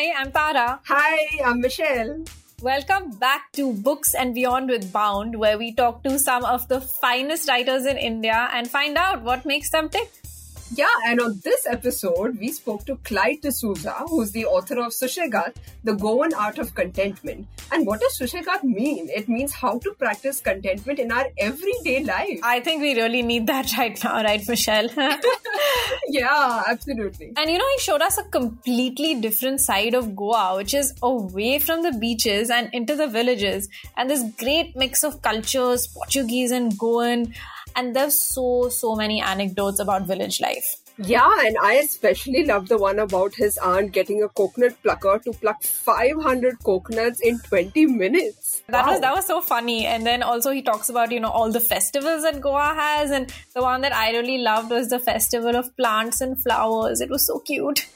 Hi, I'm Tara. Hi, I'm Michelle. Welcome back to Books and Beyond with Bound, where we talk to some of the finest writers in India and find out what makes them tick. Yeah, and on this episode, we spoke to Clyde D'Souza, who's the author of Sushegat, The Goan Art of Contentment. And what does Sushegat mean? It means how to practice contentment in our everyday life. I think we really need that right now, right, Michelle? yeah, absolutely. And you know, he showed us a completely different side of Goa, which is away from the beaches and into the villages. And this great mix of cultures, Portuguese and Goan and there's so so many anecdotes about village life yeah, and I especially love the one about his aunt getting a coconut plucker to pluck 500 coconuts in 20 minutes. That wow. was that was so funny. And then also he talks about, you know, all the festivals that Goa has and the one that I really loved was the festival of plants and flowers. It was so cute.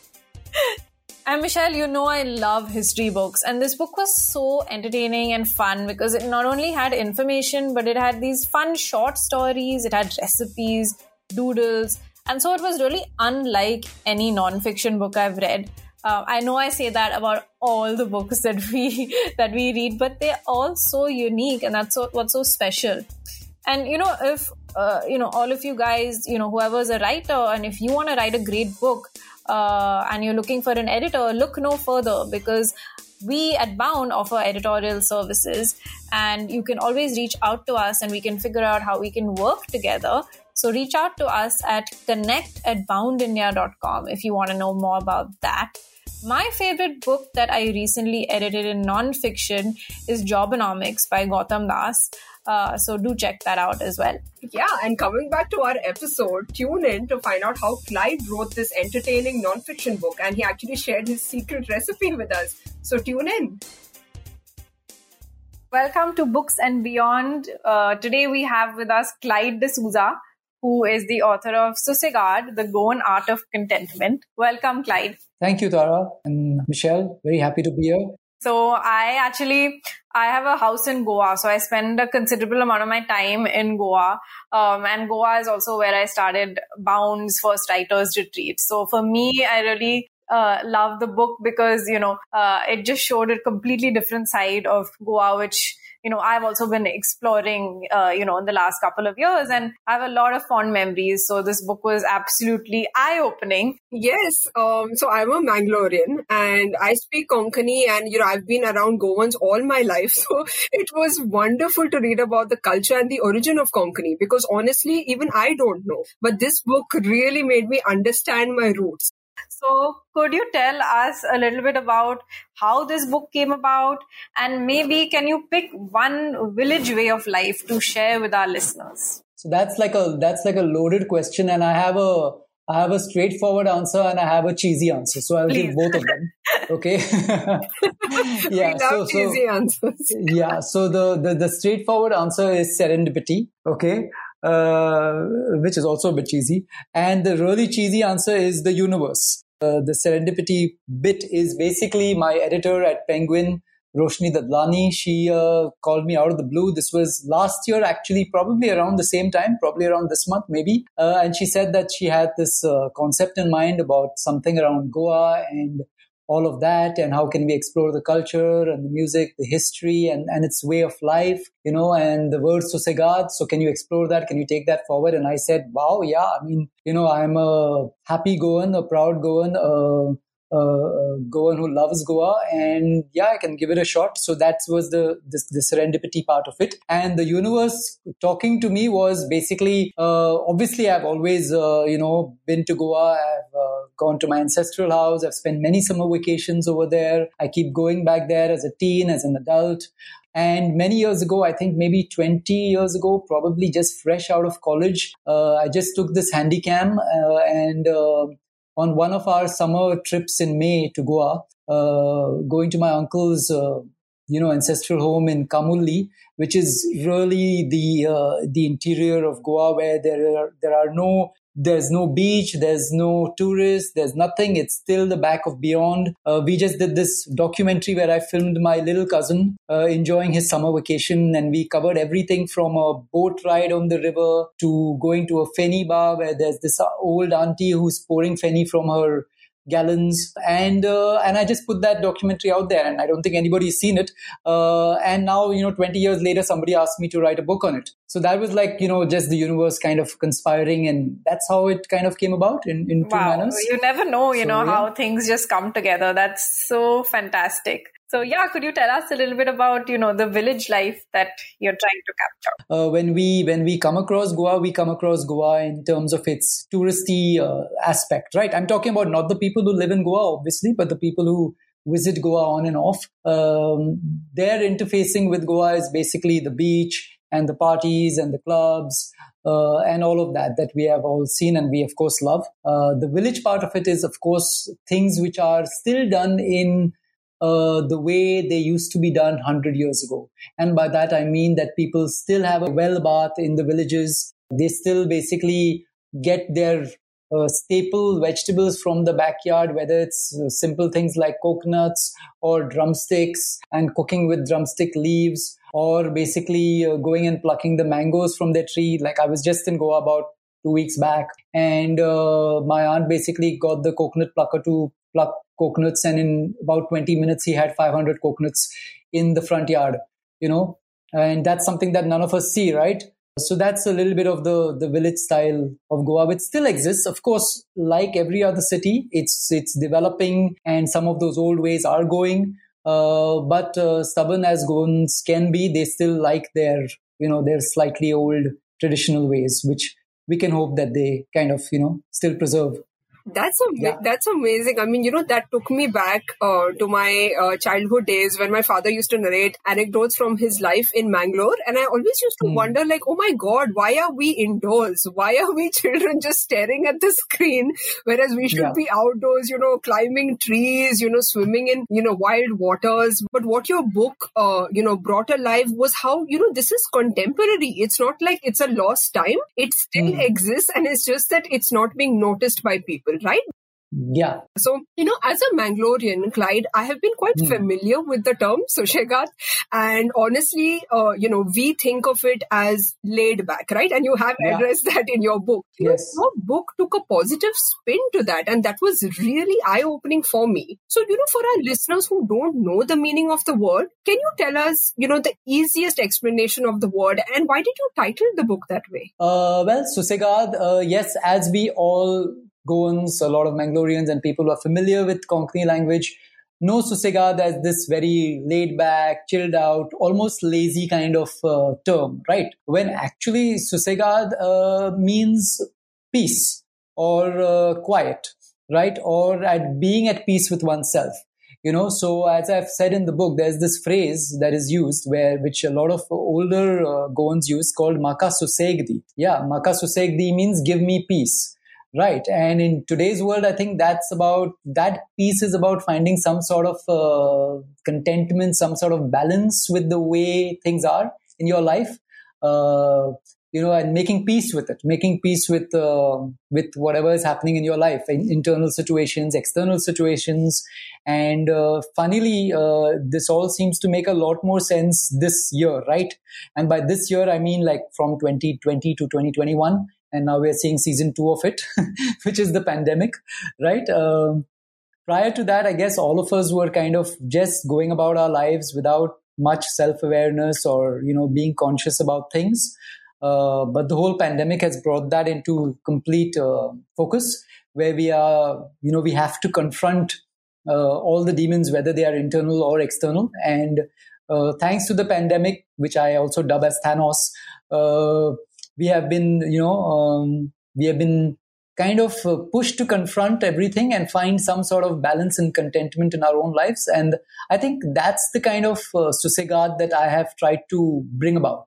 And Michelle, you know I love history books, and this book was so entertaining and fun because it not only had information, but it had these fun short stories, it had recipes, doodles, and so it was really unlike any nonfiction book I've read. Uh, I know I say that about all the books that we that we read, but they're all so unique, and that's what's so special. And you know, if uh, you know all of you guys, you know, whoever's a writer, and if you want to write a great book, uh, and you're looking for an editor, look no further because we at Bound offer editorial services and you can always reach out to us and we can figure out how we can work together. So reach out to us at connect at boundindia.com if you want to know more about that. My favorite book that I recently edited in nonfiction is Jobonomics by Gautam Das. Uh, so do check that out as well. Yeah, and coming back to our episode, tune in to find out how Clyde wrote this entertaining nonfiction book, and he actually shared his secret recipe with us. So tune in. Welcome to Books and Beyond. Uh, today we have with us Clyde D'Souza, who is the author of Susegad, The Goan Art of Contentment. Welcome, Clyde. Thank you, Tara and Michelle. Very happy to be here. So I actually I have a house in Goa, so I spend a considerable amount of my time in Goa. Um, and Goa is also where I started Bound's first writers retreat. So for me, I really uh, love the book because you know uh, it just showed a completely different side of Goa, which you know I've also been exploring uh, you know in the last couple of years and I have a lot of fond memories. So this book was absolutely eye opening yes um, so I'm a Mangalorean and I speak Konkani and you know I've been around Goans all my life. So it was wonderful to read about the culture and the origin of Konkani because honestly even I don't know. But this book really made me understand my roots so, could you tell us a little bit about how this book came about? And maybe can you pick one village way of life to share with our listeners? So that's like a that's like a loaded question, and I have a I have a straightforward answer and I have a cheesy answer. So I'll Please. give both of them. Okay. yeah. so, cheesy so, answers. yeah. So the, the, the straightforward answer is serendipity. Okay. Uh, which is also a bit cheesy. And the really cheesy answer is the universe. Uh, the serendipity bit is basically my editor at Penguin, Roshni Dadlani. She uh, called me out of the blue. This was last year, actually, probably around the same time, probably around this month, maybe. Uh, and she said that she had this uh, concept in mind about something around Goa and all of that and how can we explore the culture and the music the history and, and its way of life you know and the word susegad so can you explore that? Can you take that forward? And i said wow yeah i mean you know i'm a happy goan a proud goan uh, uh, Goan who loves Goa, and yeah, I can give it a shot. So that was the, the, the serendipity part of it. And the universe talking to me was basically, uh, obviously, I've always uh, you know been to Goa. I've uh, gone to my ancestral house. I've spent many summer vacations over there. I keep going back there as a teen, as an adult. And many years ago, I think maybe 20 years ago, probably just fresh out of college, uh, I just took this handycam uh, and uh, on one of our summer trips in May to Goa, uh, going to my uncle's, uh, you know, ancestral home in Kamulli, which is really the uh, the interior of Goa, where there are there are no there's no beach, there's no tourists, there's nothing. It's still the back of beyond. Uh, we just did this documentary where I filmed my little cousin uh, enjoying his summer vacation, and we covered everything from a boat ride on the river to going to a feni bar where there's this old auntie who's pouring feni from her gallons. And uh, and i just put that documentary out there and i don't think anybody's seen it. Uh, and now you know 20 years later somebody asked me to write a book on it. So that was like you know just the universe kind of conspiring and that's how it kind of came about in, in two wow. manners. you never know you so, know yeah. how things just come together. That's so fantastic so yeah, could you tell us a little bit about you know the village life that you're trying to capture? Uh, when we when we come across Goa, we come across Goa in terms of its touristy uh, aspect, right? I'm talking about not the people who live in Goa, obviously, but the people who visit Goa on and off. Um, their interfacing with Goa is basically the beach and the parties and the clubs. Uh, and all of that that we have all seen and we of course love. Uh, the village part of it is of course things which are still done in uh, the way they used to be done 100 years ago. And by that, I mean that people still have a well bath in the villages. They still basically get their uh, staple vegetables from the backyard, whether it's uh, simple things like coconuts or drumsticks and cooking with drumstick leaves, or basically uh, going and plucking the mangoes from their tree. Like I was just in Goa about two weeks back, and uh, my aunt basically got the coconut plucker to pluck coconuts and in about 20 minutes he had 500 coconuts in the front yard you know? And that's something that none of us see right? So that's a little bit of the the village style of goa which still exists. Of course like every other city it's it's developing and some of those old ways are going. Uh, but uh, stubborn as goans can be they still like their you know their slightly old traditional ways which we can hope that they kind of you know still preserve that's a, yeah. that's amazing. I mean, you know, that took me back uh, to my uh, childhood days when my father used to narrate anecdotes from his life in Mangalore, and I always used to mm. wonder, like, oh my God, why are we indoors? Why are we children just staring at the screen, whereas we should yeah. be outdoors, you know, climbing trees, you know, swimming in you know wild waters. But what your book, uh, you know, brought alive was how you know this is contemporary. It's not like it's a lost time. It still mm. exists, and it's just that it's not being noticed by people right? Yeah. So, you know, as a Mangalorean, Clyde, I have been quite mm. familiar with the term Sushegat. And honestly, uh, you know, we think of it as laid back, right? And you have yeah. addressed that in your book. Yes. Your book took a positive spin to that. And that was really eye opening for me. So, you know, for our listeners who don't know the meaning of the word, can you tell us, you know, the easiest explanation of the word and why did you title the book that way? Uh, well, Susegad, uh, yes, as we all Goans, a lot of Mangaloreans, and people who are familiar with Konkani language know Susegad as this very laid back, chilled out, almost lazy kind of uh, term, right? When actually Susegad uh, means peace or uh, quiet, right? Or at being at peace with oneself. You know, so as I've said in the book, there's this phrase that is used where, which a lot of older uh, Goans use called Maka Susegdi. Yeah, Maka Susegdi means give me peace right. And in today's world i think that's about that piece is about finding some sort of uh, contentment some sort of balance with the way things are in your life uh, you know and making peace with it making peace with uh, with whatever is happening in your life in internal situations external situations. And uh, funnily uh, this all seems to make a lot more sense this year right? And by this year i mean like from 2020 to 2021 and now we're seeing season two of it, which is the pandemic, right? Um, prior to that, I guess all of us were kind of just going about our lives without much self-awareness or you know being conscious about things. Uh, but the whole pandemic has brought that into complete uh, focus, where we are, you know, we have to confront uh, all the demons, whether they are internal or external. And uh, thanks to the pandemic, which I also dub as Thanos, uh, we have been, you know, um, we have been kind of uh, pushed to confront everything and find some sort of balance and contentment in our own lives. And I think that's the kind of uh, susegad that I have tried to bring about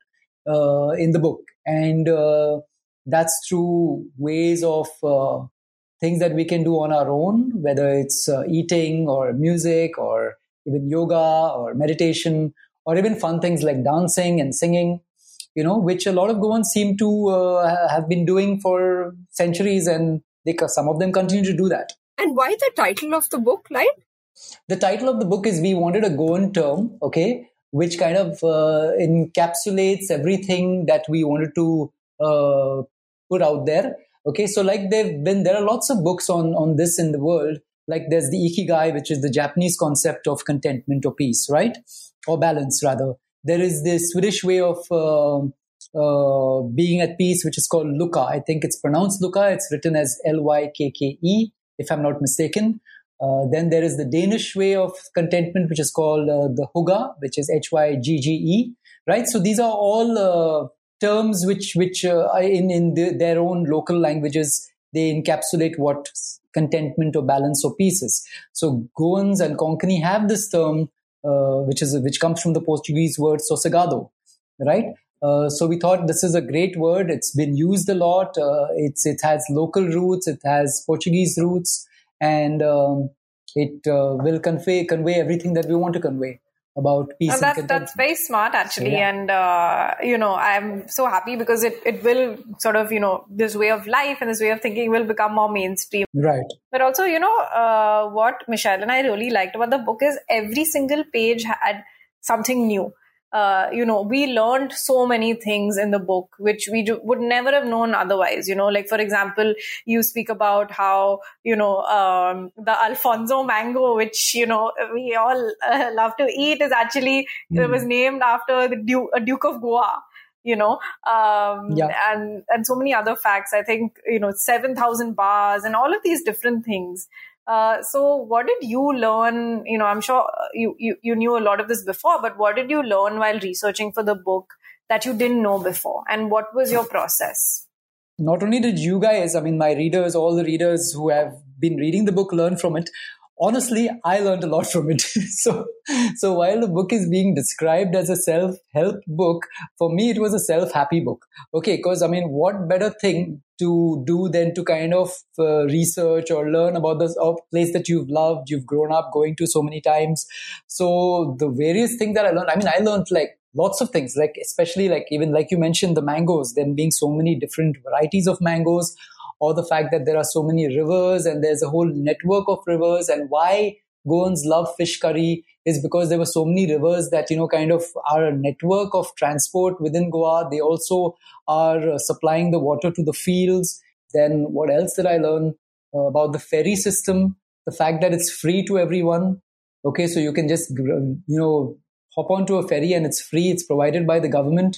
uh, in the book. And uh, that's through ways of uh, things that we can do on our own, whether it's uh, eating or music or even yoga or meditation or even fun things like dancing and singing you know, which a lot of Goans seem to uh, have been doing for centuries, and they, some of them continue to do that. And why the title of the book, like? The title of the book is We Wanted a Goan Term, okay, which kind of uh, encapsulates everything that we wanted to uh, put out there. Okay, so like they've been, there are lots of books on on this in the world, like there's the ikigai, which is the Japanese concept of contentment or peace, right? Or balance, rather. There is this Swedish way of uh, uh, being at peace, which is called Luka. I think it's pronounced Lukka. It's written as L Y K K E, if I'm not mistaken. Uh, then there is the Danish way of contentment, which is called uh, the Hygge, which is H Y G G E, right? So these are all uh, terms which, which uh, in in the, their own local languages they encapsulate what contentment or balance or peace is. So Goans and Konkani have this term, uh, which is which comes from the Portuguese word sossegado, right? Uh, so we thought this is a great word. It's been used a lot. Uh, it's it has local roots. It has Portuguese roots, and um, it uh, will convey convey everything that we want to convey about peace. And that's that's very smart actually, yeah. and uh, you know I'm so happy because it it will sort of you know this way of life and this way of thinking will become more mainstream. Right. But also you know uh, what Michelle and I really liked about the book is every single page had something new uh, you know, we learned so many things in the book which we do, would never have known otherwise. You know, like for example, you speak about how you know um, the Alphonso mango, which you know we all uh, love to eat, is actually mm. it was named after the Duke, uh, Duke of Goa you know um, yeah. and and so many other facts i think you know 7000 bars and all of these different things uh, so what did you learn? You know, I'm sure you, you, you knew a lot of this before, but what did you learn while researching for the book that you didn't know before? And what was your process? Not only did you guys, I mean, my readers, all the readers who have been reading the book learn from it, honestly, I learned a lot from it. so, so while the book is being described as a self-help book, for me, it was a self-happy book. Okay. Cause I mean, what better thing to do than to kind of uh, research or learn about this place that you've loved, you've grown up going to so many times. So the various things that I learned, I mean, I learned like lots of things, like especially like even like you mentioned the mangoes, then being so many different varieties of mangoes or the fact that there are so many rivers and there's a whole network of rivers and why Goans love fish curry is because there were so many rivers that, you know, kind of are a network of transport within Goa. They also are uh, supplying the water to the fields. Then what else did I learn uh, about the ferry system? The fact that it's free to everyone. Okay. So you can just, you know, hop onto a ferry and it's free. It's provided by the government.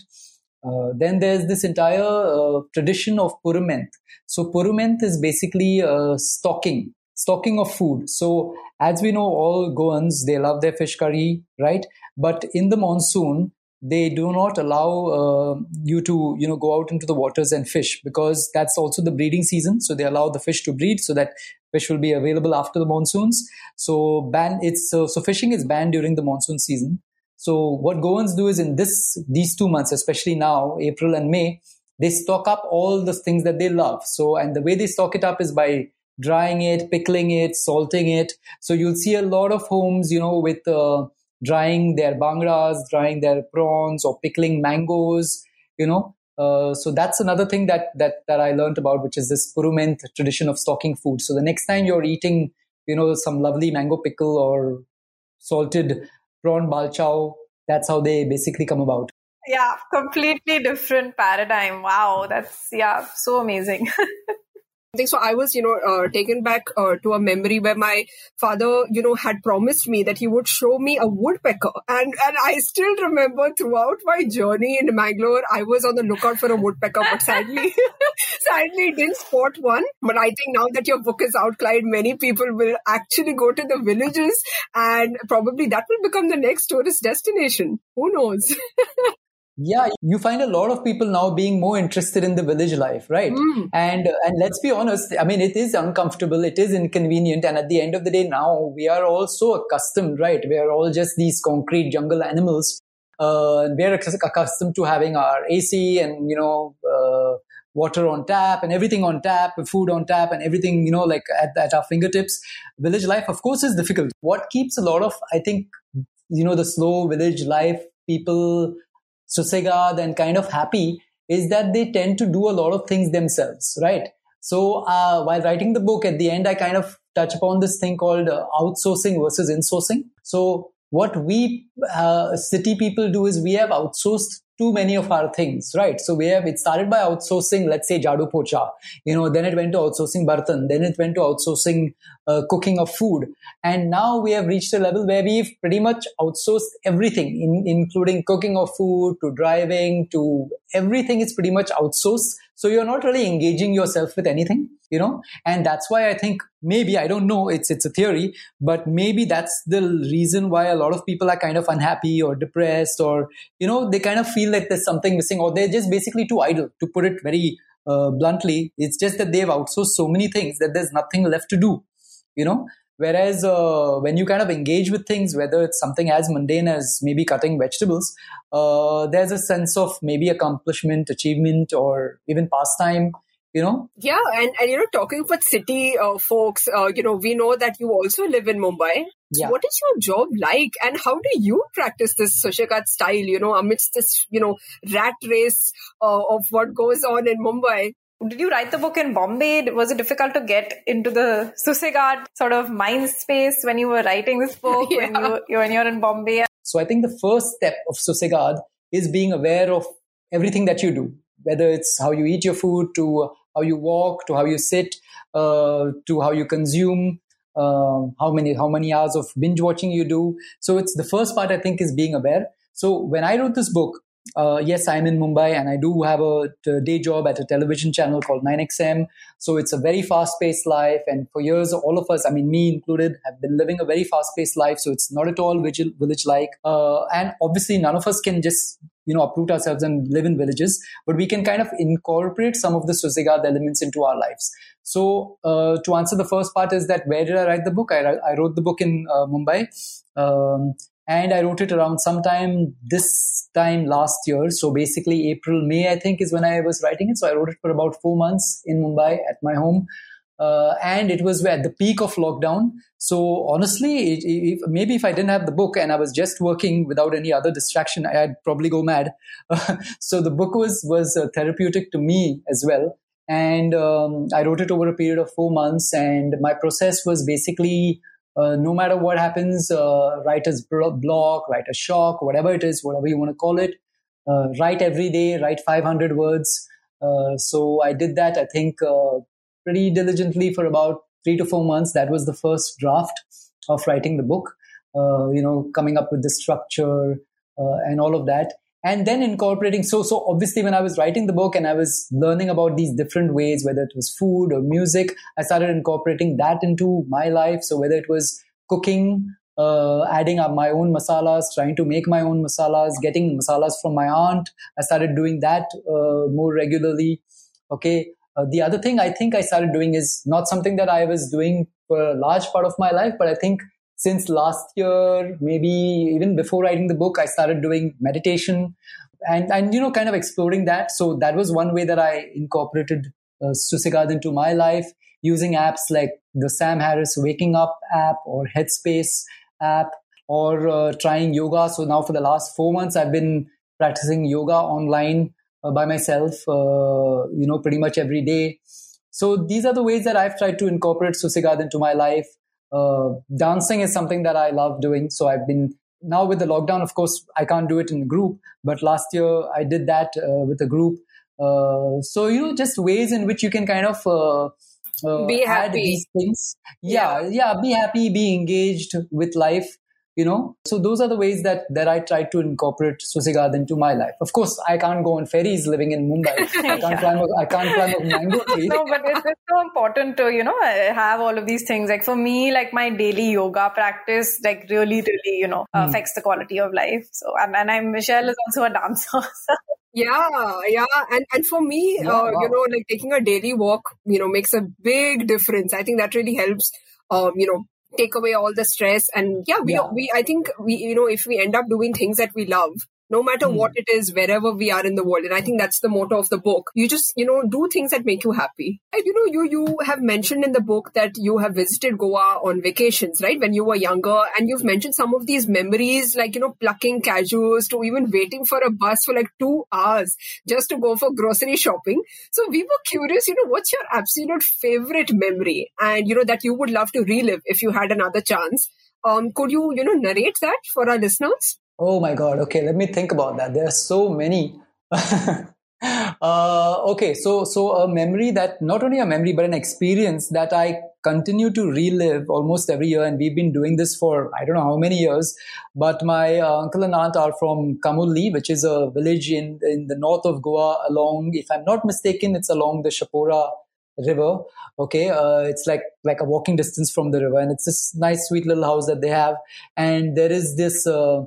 Uh, then there's this entire uh, tradition of Purumenth. So Purumenth is basically uh, stocking, stocking of food. So as we know, all Goans, they love their fish curry, right? But in the monsoon, they do not allow uh, you to, you know, go out into the waters and fish because that's also the breeding season. So they allow the fish to breed so that fish will be available after the monsoons. So ban, it's, so fishing is banned during the monsoon season. So what Goans do is in this these two months, especially now, April and May, they stock up all the things that they love. So and the way they stock it up is by drying it, pickling it, salting it. So you'll see a lot of homes, you know, with uh, drying their bangras, drying their prawns, or pickling mangoes. You know, uh, so that's another thing that that that I learned about, which is this Purumenth tradition of stocking food. So the next time you're eating, you know, some lovely mango pickle or salted prawn balchao. That's how they basically come about. Yeah, completely different paradigm. Wow, that's yeah, so amazing. so I was, you know, uh, taken back uh, to a memory where my father, you know, had promised me that he would show me a woodpecker, and and I still remember throughout my journey in Mangalore, I was on the lookout for a woodpecker, but sadly, sadly didn't spot one. But I think now that your book is out, Clyde, many people will actually go to the villages, and probably that will become the next tourist destination. Who knows? yeah you find a lot of people now being more interested in the village life right? Mm. and and let's be honest i mean it is uncomfortable it is inconvenient and at the end of the day now we are all so accustomed right? We are all just these concrete jungle animals. Uh, and we're accustomed to having our ac and you know uh, water on tap and everything on tap food on tap and everything you know like at, at our fingertips. Village life of course is difficult. What keeps a lot of i think you know the slow village life people sossegado and kind of happy is that they tend to do a lot of things themselves, right? So uh, while writing the book, at the end, I kind of touch upon this thing called uh, outsourcing versus insourcing. So what we uh, city people do is we have outsourced too many of our things, right? So we have, it started by outsourcing, let's say Jadu Pocha, you know, then it went to outsourcing Bartan, then it went to outsourcing uh, cooking of food. And now we have reached a level where we've pretty much outsourced everything, in, including cooking of food to driving to everything is pretty much outsourced. So you're not really engaging yourself with anything, you know, and that's why I think maybe, I don't know, it's, it's a theory, but maybe that's the reason why a lot of people are kind of unhappy or depressed or, you know, they kind of feel like there's something missing or they're just basically too idle to put it very uh, bluntly. It's just that they've outsourced so many things that there's nothing left to do, you know, Whereas uh, when you kind of engage with things, whether it's something as mundane as maybe cutting vegetables, uh, there's a sense of maybe accomplishment, achievement, or even pastime. You know? Yeah, and, and you know, talking with city uh, folks, uh, you know, we know that you also live in Mumbai. Yeah. What is your job like, and how do you practice this Sushegat style? You know, amidst this, you know, rat race uh, of what goes on in Mumbai did you write the book in Bombay? Was it difficult to get into the Susegad sort of mind space when you were writing this book yeah. when, you, when you're in Bombay? So I think the first step of Susegad is being aware of everything that you do, whether it's how you eat your food, to how you walk, to how you sit, uh, to how you consume, um, how many how many hours of binge watching you do. So it's the first part I think is being aware. So when I wrote this book, uh, yes, I'm in Mumbai and I do have a, day job at a television channel called 9XM. So it's a very fast paced life. And for years, all of us, I mean, me included, have been living a very fast paced life. So it's not at all village like. Uh, and obviously, none of us can just, you know, uproot ourselves and live in villages, but we can kind of incorporate some of the Susegad elements into our lives. So uh, to answer the first part is that where did I write the book? I, I wrote the book in uh, Mumbai. Um, and I wrote it around sometime this time last year. So basically, April, May, I think, is when I was writing it. So I wrote it for about four months in Mumbai at my home. Uh, and it was at the peak of lockdown. So honestly, it, it, maybe if I didn't have the book and I was just working without any other distraction, I'd probably go mad. so the book was was uh, therapeutic to me as well. And um, I wrote it over a period of four months, and my process was basically uh, no matter what happens, uh, writer's block, writer's shock, whatever it is, whatever you want to call it, uh, write every day, write 500 words. Uh, so I did that, I think, uh, pretty diligently for about three to four months. That was the first draft of writing the book, uh, you know, coming up with the structure and all of that and then incorporating so so obviously when i was writing the book and i was learning about these different ways whether it was food or music i started incorporating that into my life. So whether it was cooking uh, adding up my own masalas trying to make my own masalas getting masalas from my aunt i started doing that uh, more regularly. Okay. Uh, the other thing i think i started doing is not something that i was doing for a large part of my life but i think since last year, maybe even before writing the book, I started doing meditation and, and you know, kind of exploring that. So that was one way that I incorporated uh, into my life using apps like the Sam Harris Waking Up app or Headspace app or uh, trying yoga. So now for the last four months, I've been practicing yoga online uh, by myself, uh, you know, pretty much every day. So these are the ways that I've tried to incorporate Susegad into my life. Uh, dancing is something that I love doing. So I've been now with the lockdown, of course, I can't do it in a group, but last year I did that uh, with a group. Uh, so, you know, just ways in which you can kind of uh, uh, be happy. these things. Yeah, yeah, yeah, be happy, be engaged with life you know so those are the ways that that i try to incorporate Susegad into my life of course i can't go on ferries living in mumbai i can't yeah. climb a, i can't climb a mango tree no but it's, it's so important to you know have all of these things like for me like my daily yoga practice like really really you know mm. affects the quality of life so and, and i'm michelle is also a dancer Yeah, yeah, and and for me, yeah, uh, wow. you know, like taking a daily walk, you know, makes a big difference. I think that really helps. Um, you know, take away all the stress and yeah we, yeah. we i think we you know if we end up doing things that we love no matter mm. what it is, wherever we are in the world. And I think that's the motto of the book. You just, you know, do things that make you happy. And you know, you, you have mentioned in the book that you have visited Goa on vacations, right? When you were younger and you've mentioned some of these memories, like, you know, plucking cashews to even waiting for a bus for like two hours just to go for grocery shopping. So we were curious, you know, what's your absolute favorite memory and, you know, that you would love to relive if you had another chance? Um, could you, you know, narrate that for our listeners? Oh my God. Okay, let me think about that. There are so many. uh, okay, so so a memory that not only a memory but an experience that I continue to relive almost every year, and we've been doing this for I don't know how many years. But my uh, uncle and aunt are from Kamuli, which is a village in in the north of Goa. Along, if I'm not mistaken, it's along the Chapora river okay uh, it's like like a walking distance from the river and it's this nice sweet little house that they have and there is this uh,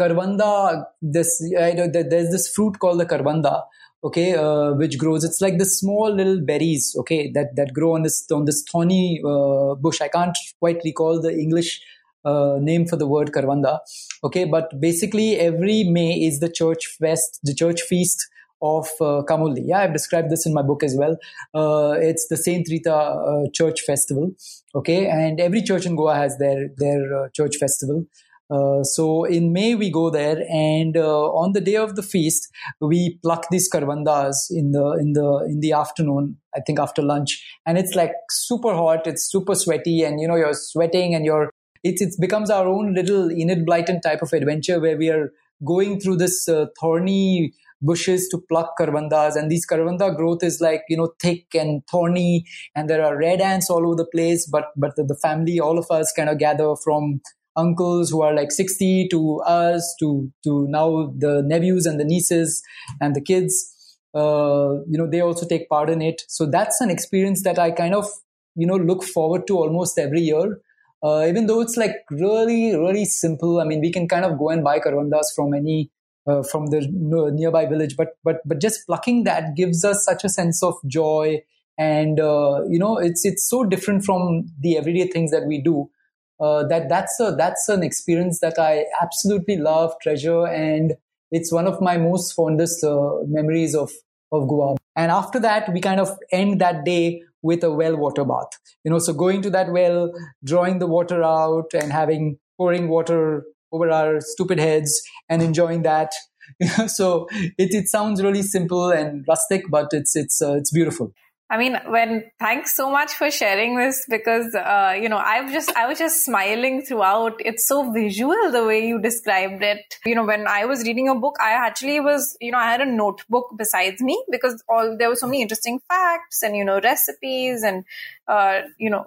karvanda this I know there's this fruit called the karvanda okay uh, which grows it's like the small little berries okay that that grow on this on this thorny uh, bush i can't quite recall the english uh, name for the word karvanda okay but basically every may is the church fest the church feast of uh, Kamulli. Yeah, I've described this in my book as well. Uh, it's the Saint Rita uh, Church Festival. Okay, and every church in Goa has their their uh, church festival. Uh, so in May we go there, and uh, on the day of the feast we pluck these karvandas in the in the in the afternoon. I think after lunch, and it's like super hot. It's super sweaty, and you know you're sweating, and you're it it becomes our own little Enid Blyton type of adventure where we are going through this uh, thorny bushes to pluck karvandas and these karvanda growth is like you know thick and thorny and there are red ants all over the place but but the, the family all of us kind of gather from uncles who are like 60 to us to to now the nephews and the nieces and the kids uh, you know they also take part in it. So that's an experience that i kind of you know look forward to almost every year. Uh, even though it's like really really simple i mean we can kind of go and buy karvandas from any uh, from the nearby village but but but just plucking that gives us such a sense of joy and uh, you know it's it's so different from the everyday things that we do uh, that that's a that's an experience that I absolutely love, treasure, and it's one of my most fondest uh, memories of of Goa. And after that, we kind of end that day with a well water bath. You know, so going to that well, drawing the water out, and having pouring water over our stupid heads and enjoying that. so it, it sounds really simple and rustic, but it's it's uh, it's beautiful. I mean, when thanks so much for sharing this because uh, you know I've just I was just smiling throughout. It's so visual the way you described it. You know, when I was reading a book, I actually was you know I had a notebook besides me because all there were so many interesting facts and you know recipes and uh, you know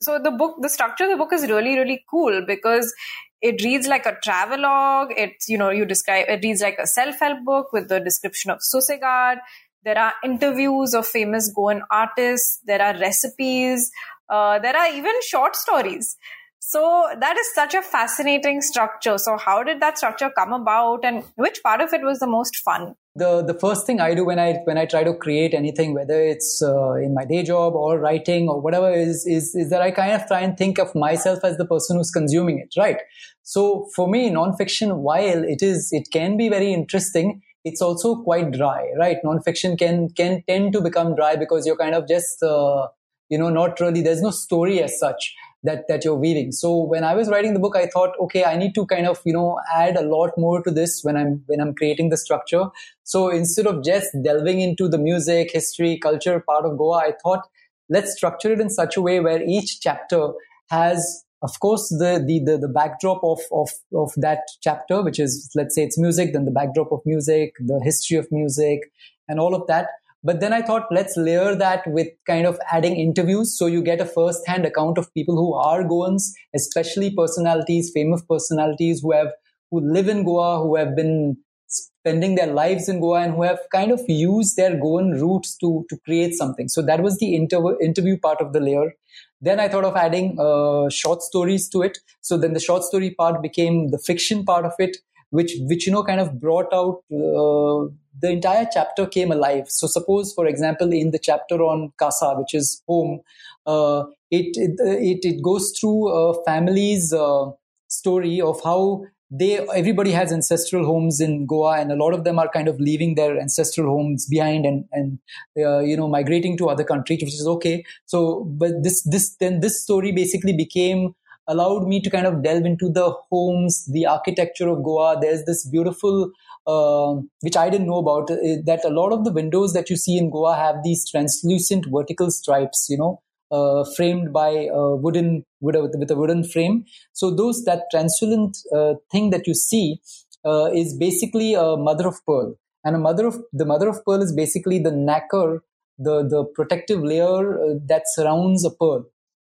so the book the structure of the book is really really cool because it reads like a travelogue it's you know you describe it reads like a self-help book with the description of Susegad there are interviews of famous Goan artists. There are recipes. Uh, there are even short stories. So that is such a fascinating structure. So how did that structure come about, and which part of it was the most fun? The the first thing I do when I when I try to create anything, whether it's uh, in my day job or writing or whatever, is is is that I kind of try and think of myself as the person who's consuming it, right? So for me, nonfiction, while it is it can be very interesting, it's also quite dry, right? Nonfiction can can tend to become dry because you're kind of just uh, you know not really there's no story as such that that you're weaving. So when I was writing the book, I thought, okay, I need to kind of you know add a lot more to this when I'm when I'm creating the structure. So instead of just delving into the music, history, culture part of Goa, I thought let's structure it in such a way where each chapter has of course the, the the the, backdrop of, of of that chapter which is let's say it's music then the backdrop of music the history of music and all of that. But then i thought let's layer that with kind of adding interviews so you get a first hand account of people who are goans especially personalities famous personalities who have who live in goa who have been spending their lives in Goa and who have kind of used their Goan roots to, to create something. So that was the inter- interview part of the layer. Then I thought of adding uh, short stories to it. So then the short story part became the fiction part of it, which which you know kind of brought out uh, the entire chapter came alive. So suppose, for example, in the chapter on Casa, which is home, uh, it, it, it it goes through a family's uh, story of how they everybody has ancestral homes in Goa, and a lot of them are kind of leaving their ancestral homes behind and and uh, you know migrating to other countries, which is okay. So, but this this then this story basically became allowed me to kind of delve into the homes, the architecture of Goa. There's this beautiful, uh, which I didn't know about, uh, that a lot of the windows that you see in Goa have these translucent vertical stripes, you know, uh, framed by a wooden with a, with a wooden frame. So those that translucent uh, thing that you see uh, is basically a mother of pearl, and a mother of the mother of pearl is basically the nacre, the the protective layer uh, that surrounds a pearl.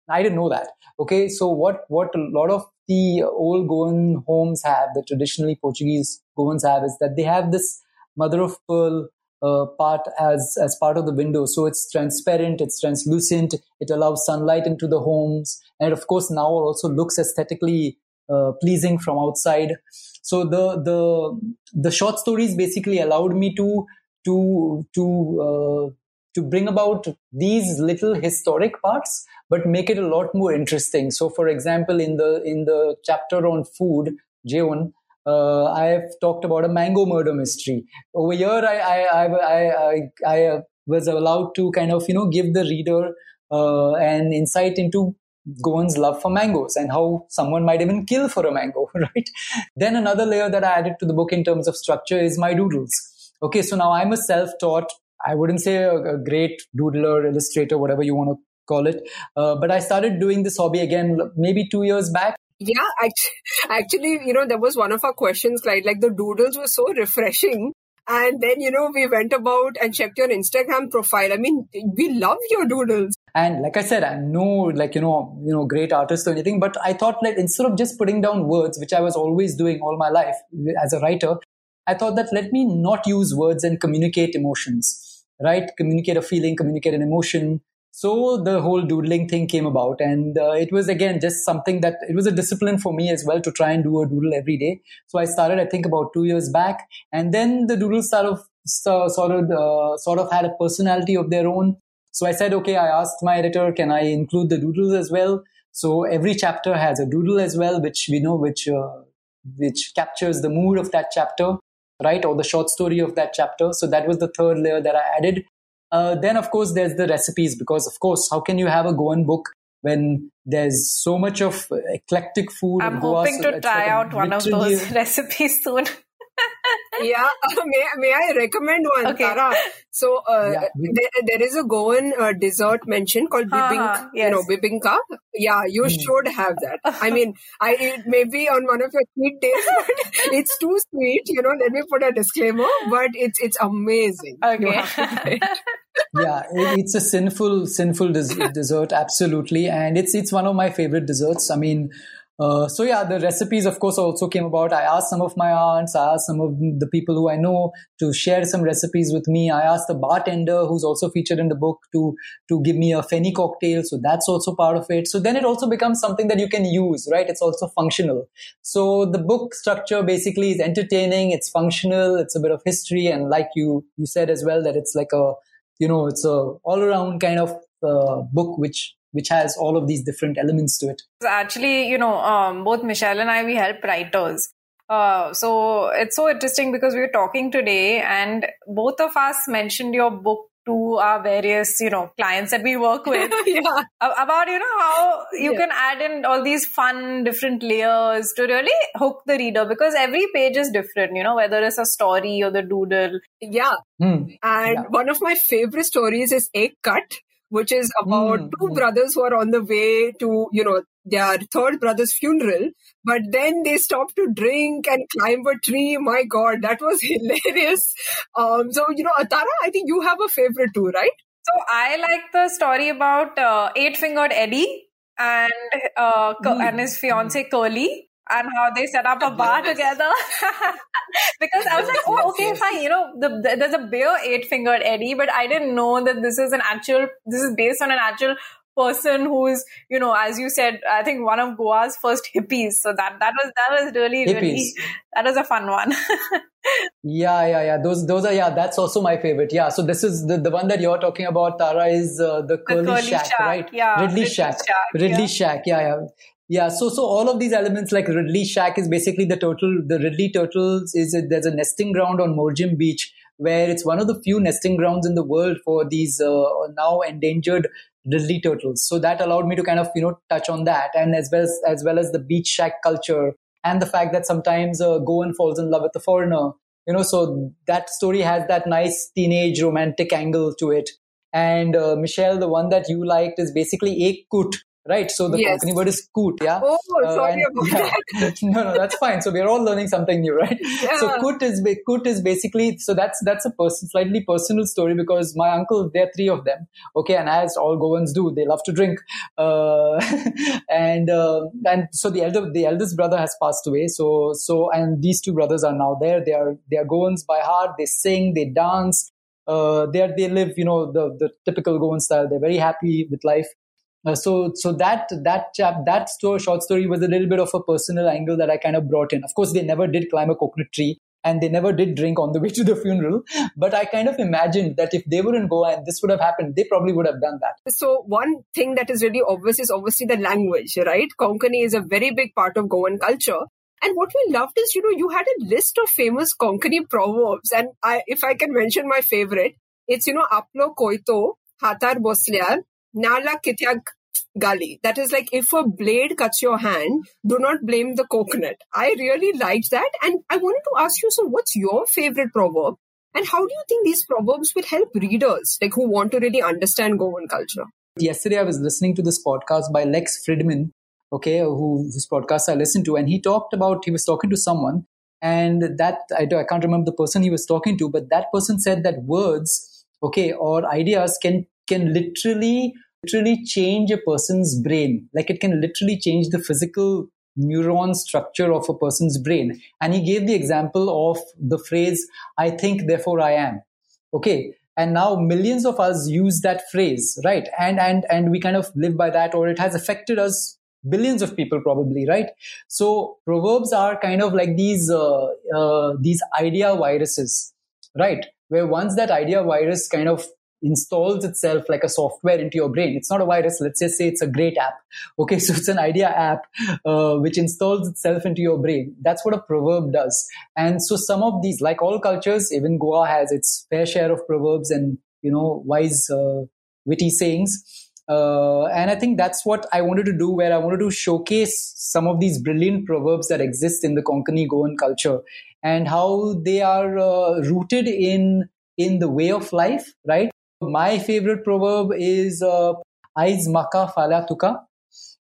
I didn't know that. Okay, so what what a lot of the old Goan homes have, the traditionally Portuguese Goans have, is that they have this mother of pearl part as as part of the window. So it's transparent, it's translucent, it allows sunlight into the homes, and of course now also looks aesthetically uh, pleasing from outside. So the the the short stories basically allowed me to to to uh, to bring about these little historic parts but make it a lot more interesting so for example in the in the chapter on food jeon uh, I have talked about a mango murder mystery. Over here, I I, I, I, I was allowed to kind of you know give the reader uh, an insight into Goan's love for mangoes and how someone might even kill for a mango, right? Then another layer that I added to the book in terms of structure is my doodles. Okay, so now I'm a self-taught. I wouldn't say a, a great doodler, illustrator, whatever you want to call it, uh, but I started doing this hobby again maybe two years back yeah, actually, you know, that was one of our questions, like, like the doodles were so refreshing. And then, you know, we went about and checked your Instagram profile. I mean, we love your doodles. And like I said, I'm no like, you know, you know, great artist or anything, but I thought like instead of just putting down words, which I was always doing all my life as a writer, I thought that let me not use words and communicate emotions, right? Communicate a feeling, communicate an emotion, so the whole doodling thing came about and uh, it was again just something that it was a discipline for me as well to try and do a doodle every day. So i started i think about two years back and then the doodles sort of sort of uh, sort of had a personality of their own. So i said okay i asked my editor can i include the doodles as well? So every chapter has a doodle as well which we know which uh, which captures the mood of that chapter right or the short story of that chapter. So that was the third layer that i added uh, then, of course, there's the recipes because, of course, how can you have a Goan book when there's so much of eclectic food? I'm hoping to try out one of those recipes soon. Yeah, may, may I recommend one, okay. Tara? So uh, yeah. there, there is a Goan uh, dessert mentioned called bibink, yes. you know, bibinka. Yeah, you mm. should have that. I mean, I it may be on one of your sweet days, but it's too sweet. You know, let me put a disclaimer, but it's it's amazing. Okay. yeah, it's a sinful sinful des- dessert, absolutely, and it's it's one of my favorite desserts. I mean uh, so yeah, the recipes, of course, also came about. I asked some of my aunts, I asked some of the people who I know to share some recipes with me. I asked the bartender, who's also featured in the book, to to give me a fenny cocktail. So that's also part of it. So then it also becomes something that you can use, right? It's also functional. So the book structure basically is entertaining. It's functional. It's a bit of history, and like you you said as well, that it's like a you know it's a all around kind of uh, book which which has all of these different elements to it. Actually, you know, um, both Michelle and I, we help writers. Uh, so it's so interesting because we were talking today and both of us mentioned your book to our various, you know, clients that we work with yeah. about, you know, how you yeah. can add in all these fun different layers to really hook the reader because every page is different, you know, whether it's a story or the doodle. Yeah. Mm. And yeah. one of my favorite stories is Ek Cut which is about mm. two brothers who are on the way to, you know, their third brother's funeral, but then they stop to drink and climb a tree. My God, that was hilarious. Um, so, you know, Atara, I think you have a favorite too, right? So I like the story about uh, Eight Fingered Eddie and uh, mm. and his fiance Curly and how they set up a bar together. because I was like, oh, okay, fine. You know, the, the, there's a beer eight fingered Eddie, but I didn't know that this is an actual, this is based on an actual person who's, you know, as you said, I think one of Goa's first hippies. So that, that was, that was really, hippies. really, that was a fun one. yeah, yeah, yeah. Those, those are, yeah, that's also my favorite. Yeah. So this is the, the one that you're talking about, Tara, is uh, the Curly, the Curly Shack, Shack, right? Yeah. Ridley, Ridley Shack. Shack. Ridley yeah. Shack. Yeah, yeah. Yeah, so so all of these elements like Ridley Shack is basically the total the Ridley Turtles is a, there's a nesting ground on Morjim Beach where it's one of the few nesting grounds in the world for these uh, now endangered Ridley turtles. So that allowed me to kind of you know touch on that and as well as, as well as the beach shack culture and the fact that sometimes a Goan falls in love with a foreigner. You know, so that story has that nice teenage romantic angle to it And uh, Michelle, the one that you liked is basically a kut, right? So the yes. Konkani word is koot, yeah. Oh, uh, sorry and, about yeah. that. no, no, that's fine. So we're all learning something new, right? Yeah. So koot is koot is basically so that's that's a person slightly personal story because my uncle there are three of them, okay, and as all Goans do, they love to drink, uh, and uh, and so the elder the eldest brother has passed away. So so and these two brothers are now there. They are they are Goans by heart. They sing, they dance. Uh, they they live, you know, the, the typical Goan style. They're very happy with life. Uh, so so that that chap that story, short story was a little bit of a personal angle that I kind of brought in. Of course, they never did climb a coconut tree and they never did drink on the way to the funeral. But I kind of imagined that if they were in Goa and this would have happened, they probably would have done that. So one thing that is really obvious is obviously the language, right? Konkani is a very big part of Goan culture. And what we loved is, you know, you had a list of famous Konkani proverbs. And I, if I can mention my favorite, it's, you know, Aplo Koito, Hatar Bosliar, Nala Kityak Gali. That is like if a blade cuts your hand, do not blame the coconut. I really liked that. And I wanted to ask you, so what's your favorite proverb? And how do you think these proverbs will help readers, like who want to really understand Goan culture? Yesterday, I was listening to this podcast by Lex Fridman, okay, who, whose podcast I listened to, and he talked about, he was talking to someone, and that, I, I can't remember the person he was talking to, but that person said that words, okay, or ideas can can literally literally change a person's brain. Like it can literally change the physical neuron structure of a person's brain. And he gave the example of the phrase, I think, therefore I am. Okay. And now millions of us use that phrase, right? And, and, and we kind of live by that, or it has affected us billions of people probably right so proverbs are kind of like these uh, uh, these idea viruses right where once that idea virus kind of installs itself like a software into your brain. It's not a virus. Let's just say it's a great app. Okay. So it's an idea app, uh, which installs itself into your brain. That's what a proverb does. And so some of these, like all cultures, even Goa has its fair share of proverbs and, you know, wise, uh, witty sayings. Uh, and I think that's what I wanted to do, where I wanted to showcase some of these brilliant proverbs that exist in the Konkani Goan culture and how they are uh, rooted in in the way of life, right? My favorite proverb is uh, Aiz Maka Fala Tuka,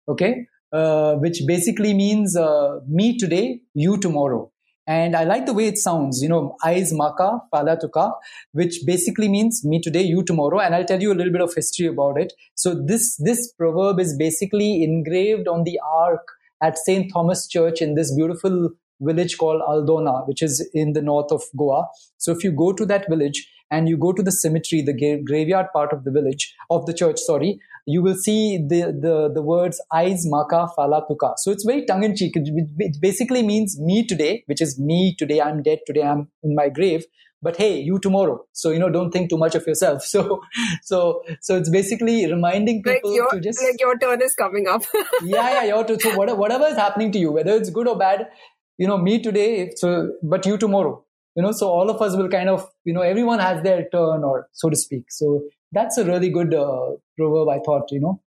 okay, uh, which basically means uh, me today, you tomorrow. And I like the way it sounds, you know, Aiz Maka Fala Tuka, which basically means me today, you tomorrow. And I'll tell you a little bit of history about it. So this, this proverb is basically engraved on the ark at St. Thomas Church in this beautiful village called Aldona, which is in the north of Goa. So if you go to that village, and you go to the cemetery, the gra- graveyard part of the village, of the church, sorry, you will see the, the, the words Aiz Maka Fala Tuka. So it's very tongue in cheek. It basically means me today, which is me today, I'm dead, today I'm in my grave. But hey, you tomorrow. So, you know, don't think too much of yourself. So, so, so it's basically reminding people like your, to just. Like your turn is coming up. yeah, yeah, your turn. So whatever, whatever is happening to you, whether it's good or bad, you know, me today, so, but you tomorrow you know so all of us will kind of you know everyone has their turn or so to speak. So that's a really good uh, proverb i thought you know.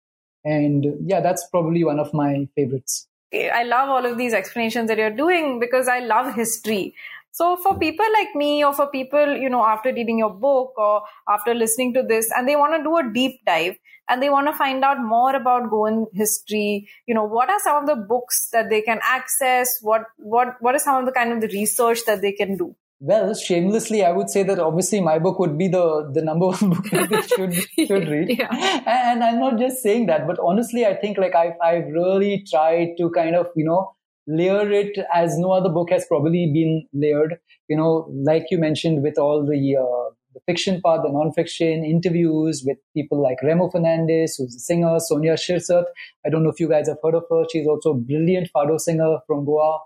And yeah that's probably one of my favorites. I love all of these explanations that you're doing because i love history. So for people like me or for people you know after reading your book or after listening to this and they want to do a deep dive and they want to find out more about Goan history, you know, what are some of the books that they can access? What what what is some of the kind of the research that they can do? Well, shamelessly, I would say that obviously my book would be the, the number one book that should, should read. yeah. And I'm not just saying that, but honestly, I think like I've, I've really tried to kind of, you know, layer it as no other book has probably been layered. You know, like you mentioned with all the, uh, the fiction part, the non-fiction interviews with people like Remo Fernandes, who's a singer, Sonia Shirsat. I don't know if you guys have heard of her. She's also a brilliant fado singer from Goa.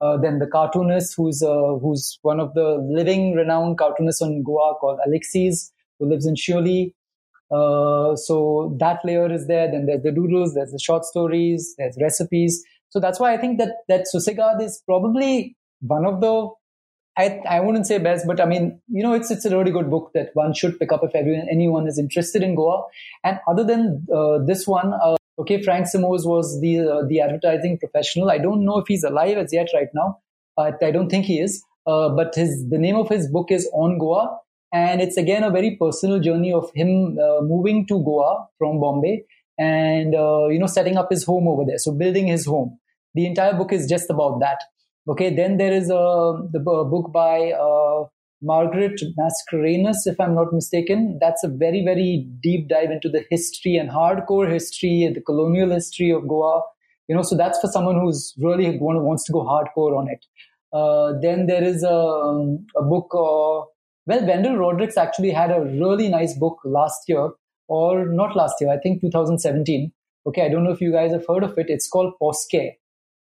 Uh, then the cartoonist, who's uh, who's one of the living renowned cartoonists in Goa, called Alexis, who lives in Shirley. Uh, so that layer is there. Then there's the doodles, there's the short stories, there's recipes. So that's why I think that that Susegad is probably one of the I, I wouldn't say best, but I mean, you know, it's it's a really good book that one should pick up if everyone, anyone is interested in Goa. And other than uh, this one, uh, Okay, Frank Simoes was the uh, the advertising professional. I don't know if he's alive as yet right now. Uh, I don't think he is. Uh, but his the name of his book is On Goa, and it's again a very personal journey of him uh, moving to Goa from Bombay and uh, you know setting up his home over there. So building his home. The entire book is just about that. Okay, then there is a the book by uh, Margaret Mascarenhas, if I'm not mistaken. That's a very very deep dive into the history and hardcore history the colonial history of Goa. You know, so that's for someone who's really wants to go hardcore on it. Uh, then there is a, um, a book. Uh, well, Wendell Rodricks actually had a really nice book last year, or not last year, I think 2017. Okay, I don't know if you guys have heard of it. It's called Poskem.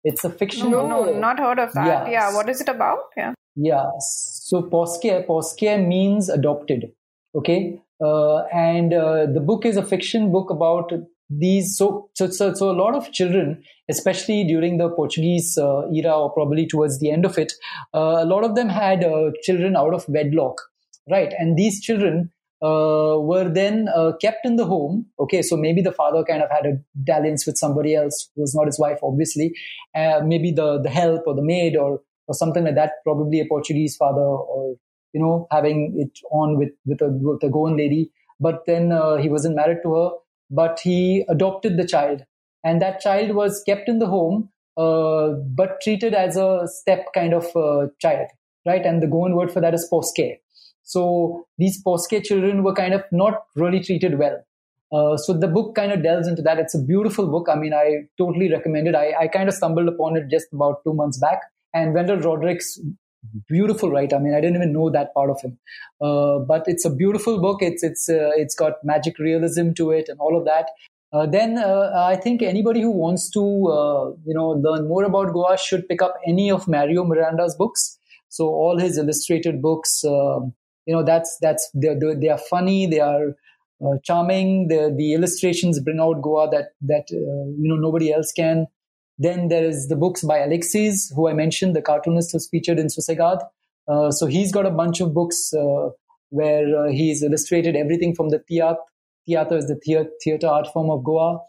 It's a fiction. No, no, not heard of that. Yeah. yeah, what is it about? Yeah. Yeah. So Poskem, Poskem means adopted. Okay. Uh, and uh, the book is a fiction book about these so, so so so a lot of children especially during the portuguese uh, era or probably towards the end of it uh, a lot of them had uh, children out of wedlock right and these children uh, were then uh, kept in the home okay so maybe the father kind of had a dalliance with somebody else who was not his wife obviously uh, maybe the the help or the maid or or something like that probably a portuguese father or you know having it on with with a with a goan lady but then he wasn't married to her but he adopted the child. And that child was kept in the home, uh, but treated as a step kind of uh, child, right? And the Goan word for that is poske. So these poske children were kind of not really treated well. Uh, so the book kind of delves into that. It's a beautiful book. I mean, I totally recommend it. I, I kind of stumbled upon it just about two months back. And Wendell Rodricks beautiful writer. I mean, I didn't even know that part of him. Uh, but it's a beautiful book. It's it's uh, it's got magic realism to it and all of that. Uh, then uh, I think anybody who wants to uh, you know learn more about Goa should pick up any of Mario Miranda's books. So all his illustrated books, um, you know, that's that's they are funny. They are uh, charming. The the illustrations bring out Goa that that you know nobody else can. Then there is the books by Alexis, who I mentioned, the cartoonist who's featured in Susegad. Uh, so he's got a bunch of books uh, where uh, he's illustrated everything from the theater, theater is the theater, theater art form of Goa,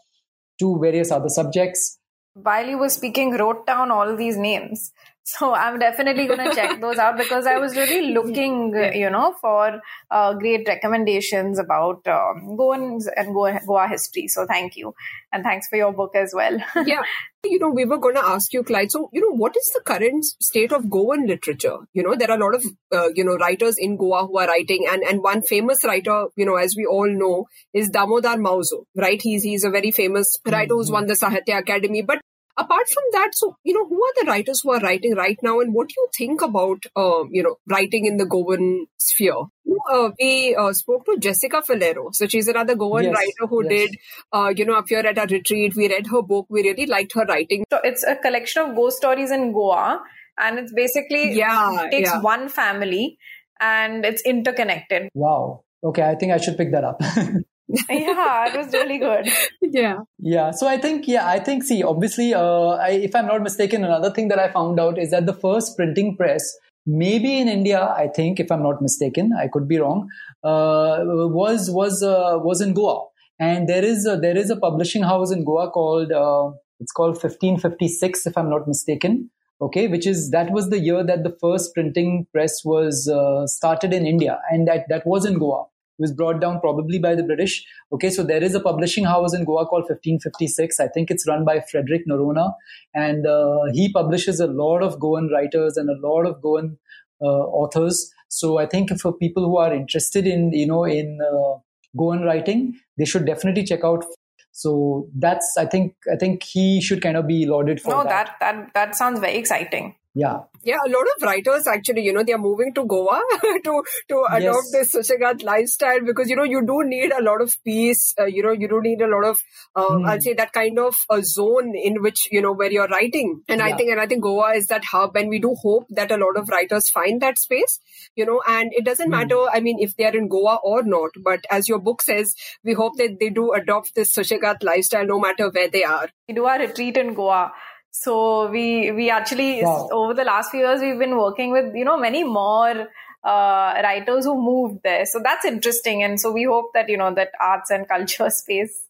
to various other subjects. While you were speaking, wrote down all these names. So I'm definitely going to check those out because I was really looking, you know, for uh, great recommendations about um, Goa and Goa, Goa history. So thank you. And thanks for your book as well. yeah. You know, we were going to ask you, Clyde. So, you know, what is the current state of Goan literature? You know, there are a lot of, uh, you know, writers in Goa who are writing, and, and one famous writer, you know, as we all know, is Damodar Mauzo, right? He's he's a very famous writer mm-hmm. who's won the Sahitya Akademi. But apart from that, so you know, who are the writers who are writing right now, and what do you think about uh, you know writing in the Goan sphere? Uh, we uh, spoke to Jessica Faleiro, so she's another Goan yes, writer who yes. did uh, you know appear at a retreat. We read her book. We really liked her writing. So it's a collection of ghost stories in Goa, and it's basically yeah, it takes yeah. one family and it's interconnected. Wow. Okay, I think I should pick that up. yeah, it was really good. Yeah. Yeah. So I think, yeah, I think, see, obviously, uh, I, if I'm not mistaken, another thing that I found out is that the first printing press, maybe in India, I think, if I'm not mistaken, I could be wrong, uh, was was uh, was in Goa, and there is a, there is a publishing house in Goa called uh, it's called 1556, if I'm not mistaken. Okay, which is that was the year that the first printing press was uh, started in India, and that that was in Goa was brought down probably by the British. Okay, so there is a publishing house in Goa called 1556. I think it's run by Frederick Noronha, and uh, he publishes a lot of Goan writers and a lot of Goan uh, authors. So I think for people who are interested in you know in uh, Goan writing, they should definitely check out so that's I think I think he should kind of be lauded for no, that. that that that sounds very exciting. Yeah. Yeah, a lot of writers actually, you know, they are moving to Goa to to adopt yes. this Susegad lifestyle because you know you do need a lot of peace. Uh, you know, you do need a lot of, uh, mm. I'll say that kind of a zone in which you know where you're writing. And yeah. I think, and I think Goa is that hub, and we do hope that a lot of writers find that space. You know, and it doesn't mm. matter. I mean, if they are in Goa or not, but as your book says, we hope that they do adopt this Susegad lifestyle no matter where they are. We do our retreat in Goa so we we actually wow. over the last few years we've been working with you know many more uh, writers who moved there. So that's interesting, and so we hope that you know that arts and culture space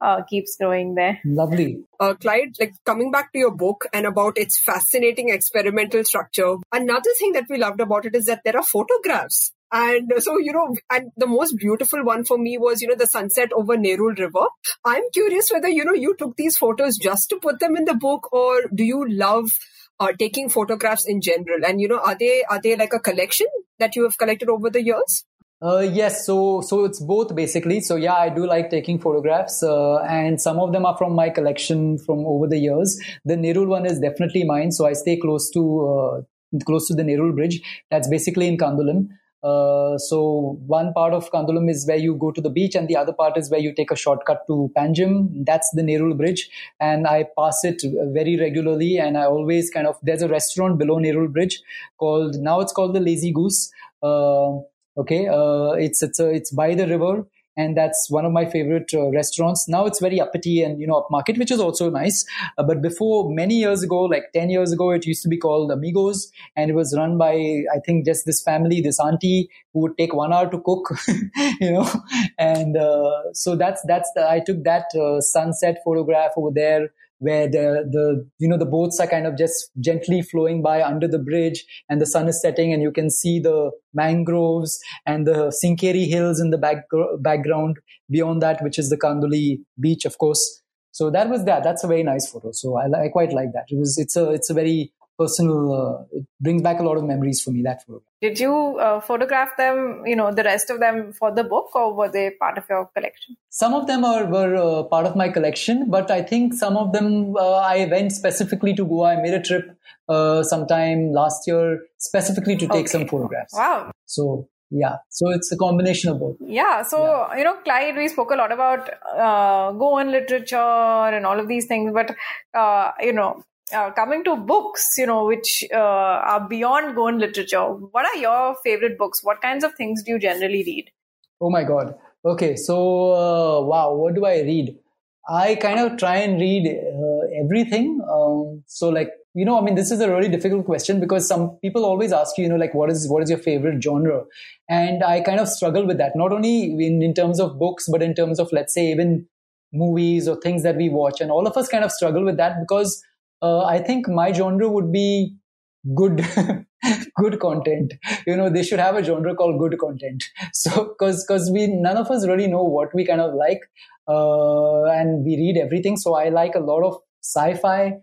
uh, keeps growing there. Lovely. Uh, Clyde, like coming back to your book and about its fascinating experimental structure, another thing that we loved about it is that there are photographs And so, you know, and the most beautiful one for me was, you know, the sunset over Nerul River. I'm curious whether, you know, you took these photos just to put them in the book or do you love uh, taking photographs in general? And, you know, are they, are they like a collection that you have collected over the years? Uh, yes, so so it's both basically. So yeah, I do like taking photographs, uh, and some of them are from my collection from over the years. The Nerul one is definitely mine, so I stay close to uh, close to the Nerul Bridge. That's basically in Candolim. Uh, so one part of Candolim is where you go to the beach, and the other part is where you take a shortcut to Panjim. That's the Nerul Bridge, and I pass it very regularly. And I always kind of there's a restaurant below Nerul Bridge called now it's called the Lazy Goose. Uh, Okay, uh, it's it's uh, it's by the river, and that's one of my favorite uh, restaurants. Now it's very uppity and you know upmarket, which is also nice. Uh, but before many years ago, like ten years ago, it used to be called Amigos, and it was run by I think just this family, this auntie who would take one hour to cook, you know, and uh, so that's that's the, I took that uh, sunset photograph over there where the the you know the boats are kind of just gently flowing by under the bridge and the sun is setting and you can see the mangroves and the Sinquerim hills in the back, background beyond that which is the Candolim beach of course. So that was that. That's a very nice photo. So I, I quite like that. It was it's a it's a very personal uh, it brings back a lot of memories for me that photo did you uh, photograph them you know the rest of them for the book or were they part of your collection? Some of them are were uh, part of my collection but i think some of them uh, i went specifically to goa. I made a trip uh, sometime last year specifically to take okay. some photographs. Wow. So yeah. So it's a combination of both. Yeah. So yeah. you know clyde we spoke a lot about uh, goan literature and all of these things but uh, you know uh, coming to books, you know, which uh, are beyond Goan literature, what are your favorite books? What kinds of things do you generally read? Oh my God. Okay, so uh, wow, what do I read? I kind of try and read uh, everything. Um, so, like, you know, I mean, this is a really difficult question because some people always ask you, you know, like, what is what is your favorite genre? And I kind of struggle with that, not only in, in terms of books, but in terms of, let's say, even movies or things that we watch. And all of us kind of struggle with that because uh, I think my genre would be good good content you know they should have a genre called good content so because because we none of us really know what we kind of like uh, and we read everything so i like a lot of sci-fi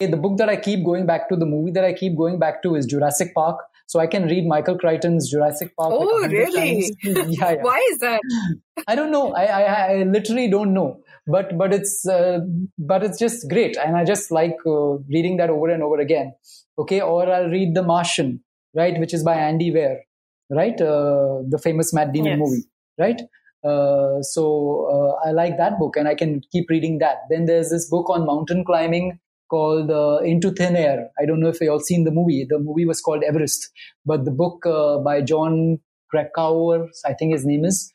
the book that i keep going back to the movie that i keep going back to is jurassic park so I can read Michael Crichton's Jurassic Park. Oh, like really? yeah, yeah. Why is that? I don't know. I, I, I literally don't know but but it's uh, but it's just great. And i just like uh, reading that over and over again. Okay or i'll read the martian right which is by andy weir right? Uh, the famous matt damon yes. movie right? Uh, so uh, i like that book and i can keep reading that. Then there's this book on mountain climbing called uh, into thin air. I don't know if you all seen the movie. The movie was called everest. But the book by jon krakauer i think his name is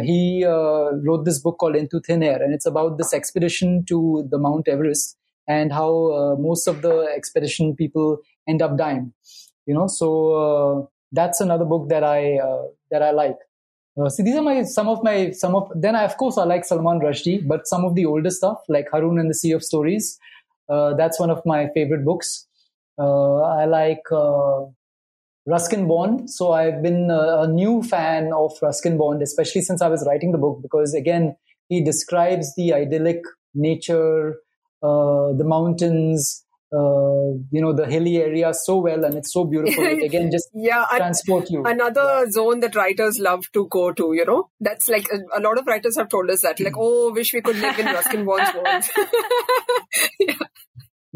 he uh, wrote this book called Into Thin Air, and it's about this expedition to the Mount Everest and how uh, most of the expedition people end up dying. You know, so uh, that's another book that I uh, that I like. Uh, see, these are my some of my some of. Then I of course I like Salman Rushdie, but some of the older stuff like Harun and the Sea of Stories. that's one of my favorite books. I like Ruskin Bond. So I've been a, a, new fan of Ruskin Bond, especially since I was writing the book, because again, he describes the idyllic nature, uh, the mountains, uh, you know, the hilly area so well, and it's so beautiful. It again just yeah, transport you. Another yeah. zone that writers love to go to, you know, that's like a, a lot of writers have told us that, like, oh, wish we could live in Ruskin Bond's world. yeah.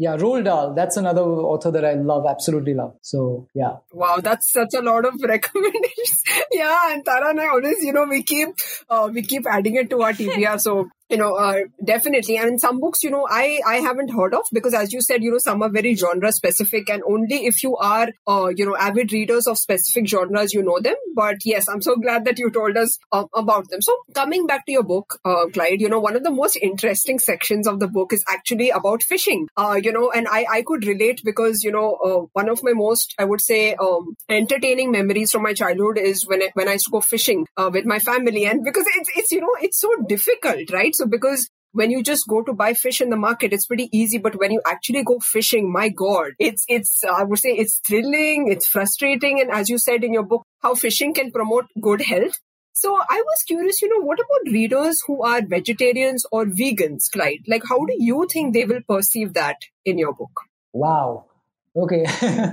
Yeah, Roald Dahl. That's another author that I love, absolutely love. So yeah. Wow, that's such a lot of recommendations. yeah, and Tara and I always, you know, we keep uh, we keep adding it to our TBR. So you know, uh, definitely. And some books, you know, I, I haven't heard of because as you said, you know, some are very genre specific and only if you are, uh, you know, avid readers of specific genres, you know them. But yes, I'm so glad that you told us uh, about them. So coming back to your book, uh, Clyde, you know, one of the most interesting sections of the book is actually about fishing, uh, you know, and I, I could relate because, you know, uh, one of my most, I would say, um, entertaining memories from my childhood is when I, when I used to go fishing, with my family and because it's, it's, you know, it's so difficult, right? So so because when you just go to buy fish in the market, it's pretty easy. But when you actually go fishing, my God, it's, it's, I would say it's thrilling, it's frustrating. And as you said in your book, how fishing can promote good health. So I was curious, you know, what about readers who are vegetarians or vegans, Clyde? Like, how do you think they will perceive that in your book? Wow. Okay.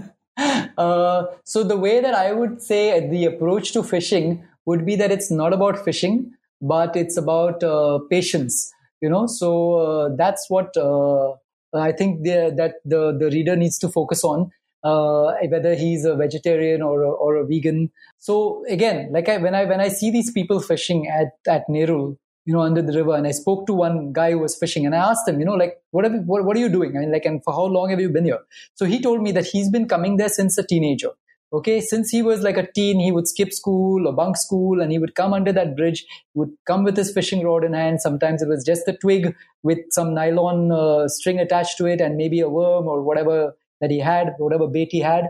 uh, so the way that I would say the approach to fishing would be that it's not about fishing, but it's about uh, patience. You know, so uh, that's what uh, I think the, that the the reader needs to focus on uh, whether he's a vegetarian or a, or a vegan. So again, like I, when I when I see these people fishing at at Nerul, you know, under the river, and I spoke to one guy who was fishing, and I asked him, you know, like what are, what, what are you doing? I mean, like, and for how long have you been here? So he told me that he's been coming there since a teenager. Okay, since he was like a teen, he would skip school or bunk school, and he would come under that bridge. would come with his fishing rod in hand. Sometimes it was just a twig with some nylon uh, string attached to it, and maybe a worm or whatever that he had, whatever bait he had.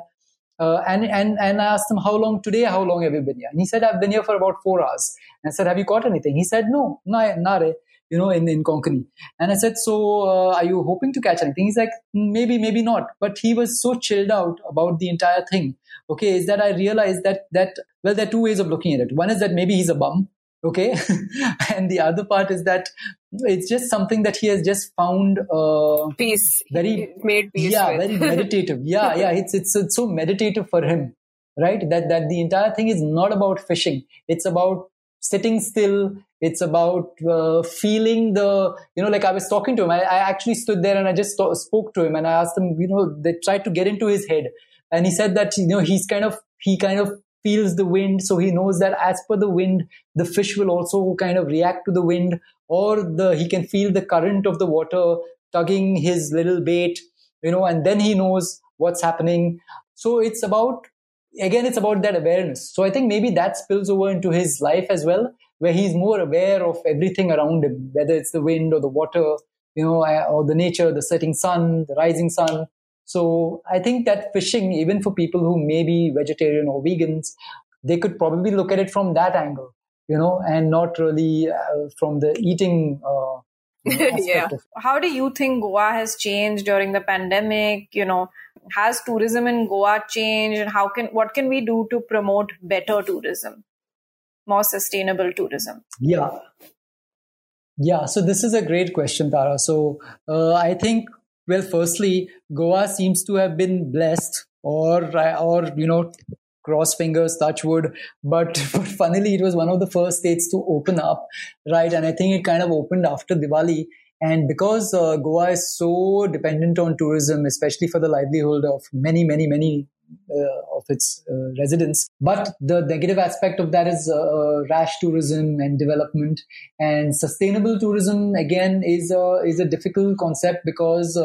Uh, and, and, and I asked him, how long today, how long have you been here? And he said, I've been here for about four hours. And I said, have you caught anything? He said, no, nare, you know, in, in Konkani. And I said, so uh, are you hoping to catch anything? He's like, maybe, maybe not. But he was so chilled out about the entire thing. Okay. Is that I realized that, that, well, there are two ways of looking at it. One is that maybe he's a bum okay? And the other part is that it's just something that he has just found uh, peace. very made peace yeah with. very meditative. Yeah yeah it's, it's it's so meditative for him right? That that the entire thing is not about fishing. It's about sitting still. It's about uh, feeling the you know like i was talking to him. I, I actually stood there and i just spoke to him and i asked him you know they tried to get into his head and he said that you know he's kind of he kind of feels the wind so he knows that as per the wind the fish will also kind of react to the wind or the he can feel the current of the water tugging his little bait you know and then he knows what's happening. So it's about again it's about that awareness. So i think maybe that spills over into his life as well where he's more aware of everything around him whether it's the wind or the water you know uh, or the nature the setting sun the rising sun so I think that fishing, even for people who may be vegetarian or vegans, they could probably look at it from that angle, you know, and not really uh, from the eating. Uh, yeah. How do you think Goa has changed during the pandemic? You know, has tourism in Goa changed, and how can what can we do to promote better tourism, more sustainable tourism? Yeah. Yeah, so this is a great question, Tara. So uh, I think well, firstly, Goa seems to have been blessed, or or you know, cross fingers, touch wood. But but funnily, it was one of the first states to open up, right? And I think it kind of opened after Diwali. And because uh, Goa is so dependent on tourism, especially for the livelihood of many, many, many uh, of its uh, residents. But the negative aspect of that is uh, rash tourism and development. And sustainable tourism again is a is a difficult concept because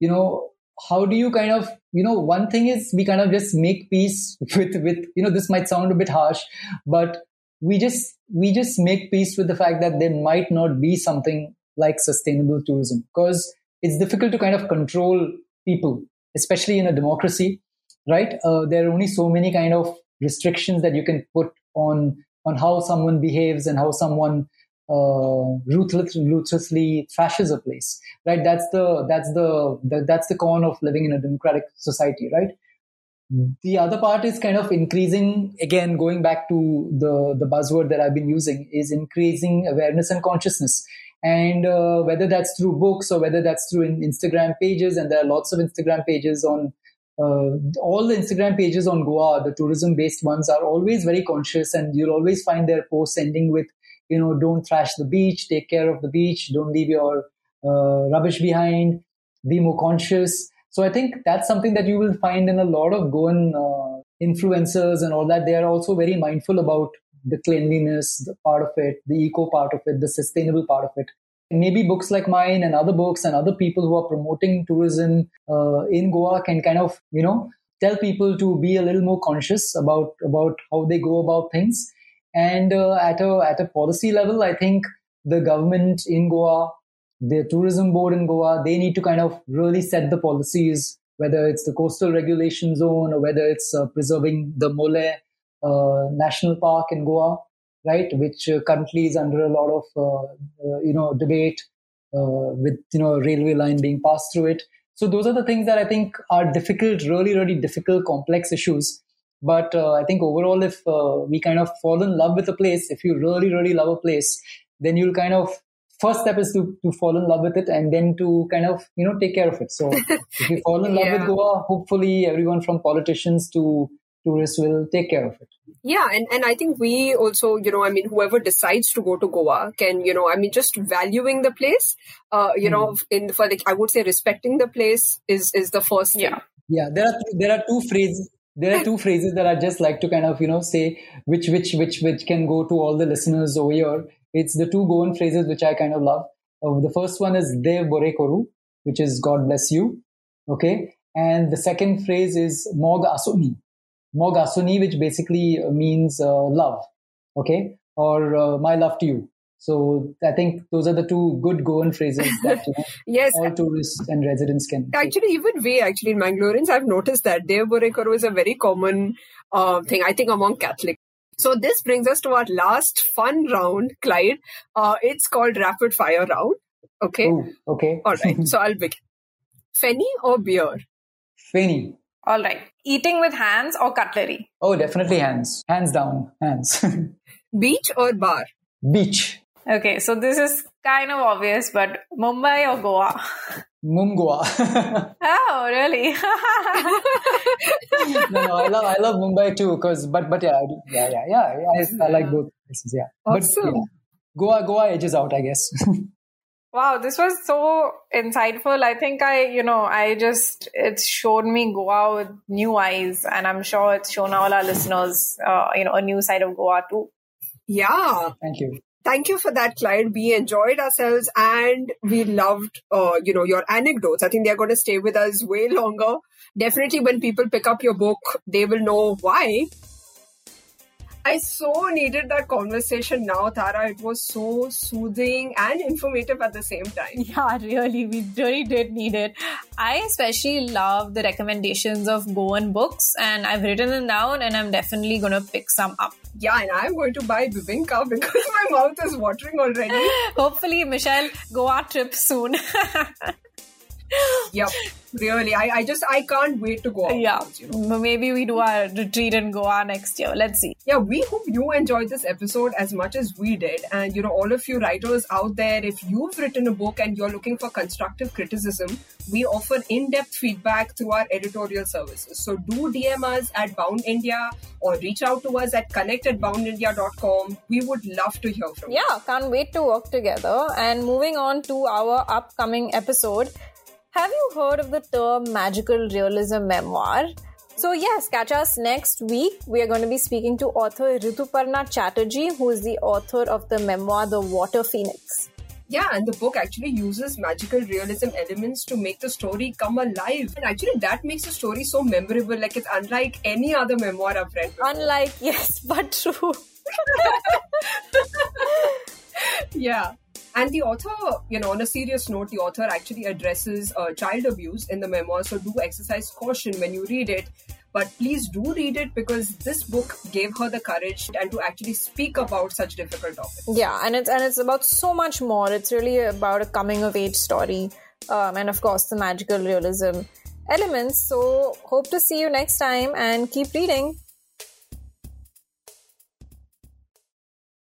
you know how do you kind of you know one thing is we kind of just make peace with with you know this might sound a bit harsh but we just we just make peace with the fact that there might not be something like sustainable tourism because it's difficult to kind of control people especially in a democracy right? Uh, there are only so many kind of restrictions that you can put on on how someone behaves and how someone uh, ruthless, ruthlessly trashes a place, right? That's the that's the, the that's the con of living in a democratic society, right? The other part is kind of increasing again, going back to the the buzzword that I've been using is increasing awareness and consciousness. And uh, whether that's through books or whether that's through Instagram pages, and there are lots of Instagram pages on uh, all the Instagram pages on Goa, the tourism based ones, are always very conscious, and you'll always find their posts ending with, you know, don't trash the beach, take care of the beach, don't leave your uh, rubbish behind, be more conscious. So I think that's something that you will find in a lot of Goan uh, influencers and all that. They are also very mindful about the cleanliness the part of it, the eco part of it, the sustainable part of it maybe books like mine and other books and other people who are promoting tourism uh, in Goa can kind of, you know, tell people to be a little more conscious about about how they go about things. And uh, at a at a policy level, I think the government in Goa, the tourism board in Goa, they need to kind of really set the policies, whether it's the coastal regulation zone or whether it's uh, preserving the Mollem uh, National Park in Goa right, which uh, currently is under a lot of uh, uh, you know debate with you know a railway line being passed through it. So those are the things that I think are difficult, really, really difficult, complex issues But uh, I think overall, if uh, we kind of fall in love with a place, if you really, really love a place, then you'll kind of first step is to, to fall in love with it and then to kind of you know take care of it so if you fall in love Yeah. with goa hopefully everyone from politicians to tourists will take care of it. Yeah, and, and I think we also, you know, I mean, whoever decides to go to Goa can, you know, I mean, just valuing the place, uh, you know, in for like, I would say respecting the place is is the first thing. Yeah. yeah there are there are two phrases there are two phrases that i just like to kind of you know say which which which which can go to all the listeners over here. It's the two goan phrases which i kind of love. Uh, the first one is dev bore koru which is god bless you okay? And the second phrase is mog asuni mog asuni which basically uh, means uh, love okay or uh, my love to you so i think those are the two good goan phrases that you know, Yes, all tourists and residents can take. Actually, even we, actually, in Mangaloreans, I've noticed that Dev Borekaru is a very common uh, thing, I think, among Catholics. So this brings us to our last fun round, Clyde. Uh, it's called Rapid Fire Round. Okay. Oh, okay All right. so I'll begin. Fenny or beer? Fanny. All right. Eating with hands or cutlery? Oh, definitely hands. Hands down. Hands. Beach or bar? Beach. Okay, so this is kind of obvious, but Mumbai or Goa? Mumgoa. Oh, really? no, no, I love, I love Mumbai too. Cause, but, but yeah, yeah, yeah, yeah. yeah I, I like both places. Yeah. Awesome. But yeah, Goa, Goa edges out, I guess. Wow, this was so insightful. I think I, you know, I just, it's shown me Goa with new eyes, and I'm sure it's shown all our listeners, uh, you know, a new side of Goa too. Yeah. Thank you. Thank you for that, Clyde. We enjoyed ourselves and we loved, uh, you know, your anecdotes. I think they're going to stay with us way longer. Definitely when people pick up your book, they will know why. I so needed that conversation now, Tara. It was so soothing and informative at the same time. Yeah, really, we really did need it. I especially love the recommendations of Goan books, and I've written them down, and I'm definitely going to pick some up. Yeah, and I'm going to buy Bebinca because my mouth is watering already. Hopefully, Michelle, go Goa trip soon. yep, really. I, I just, I can't wait to go out. yeah, You know. maybe we do our retreat in Goa next year. Let's see. yeah we hope you enjoyed this episode as much as we did and you know all of you writers out there if you've written a book and you're looking for constructive criticism we offer in-depth feedback through our editorial services so do dm us at bound india or reach out to us at connect at boundindia.com we would love to hear from you Yeah, can't wait to work together. And moving on to our upcoming episode, have you heard of the term magical realism memoir? So, yes, catch us next week. We are going to be speaking to author Rituparna Chatterjee, who is the author of the memoir The Water Phoenix. yeah and the book actually uses magical realism elements to make the story come alive and actually that makes the story so memorable like it's unlike any other memoir i've read before. Unlike, yes, but true. Yeah. And the author, you know, on a serious note, the author actually addresses uh, child abuse in the memoir. So do exercise caution when you read it. But please do read it because this book gave her the courage and to actually speak about such difficult topics. Yeah, and it's and it's about so much more. It's really about a coming of age story, um, and of course the magical realism elements. So hope to see you next time and keep reading.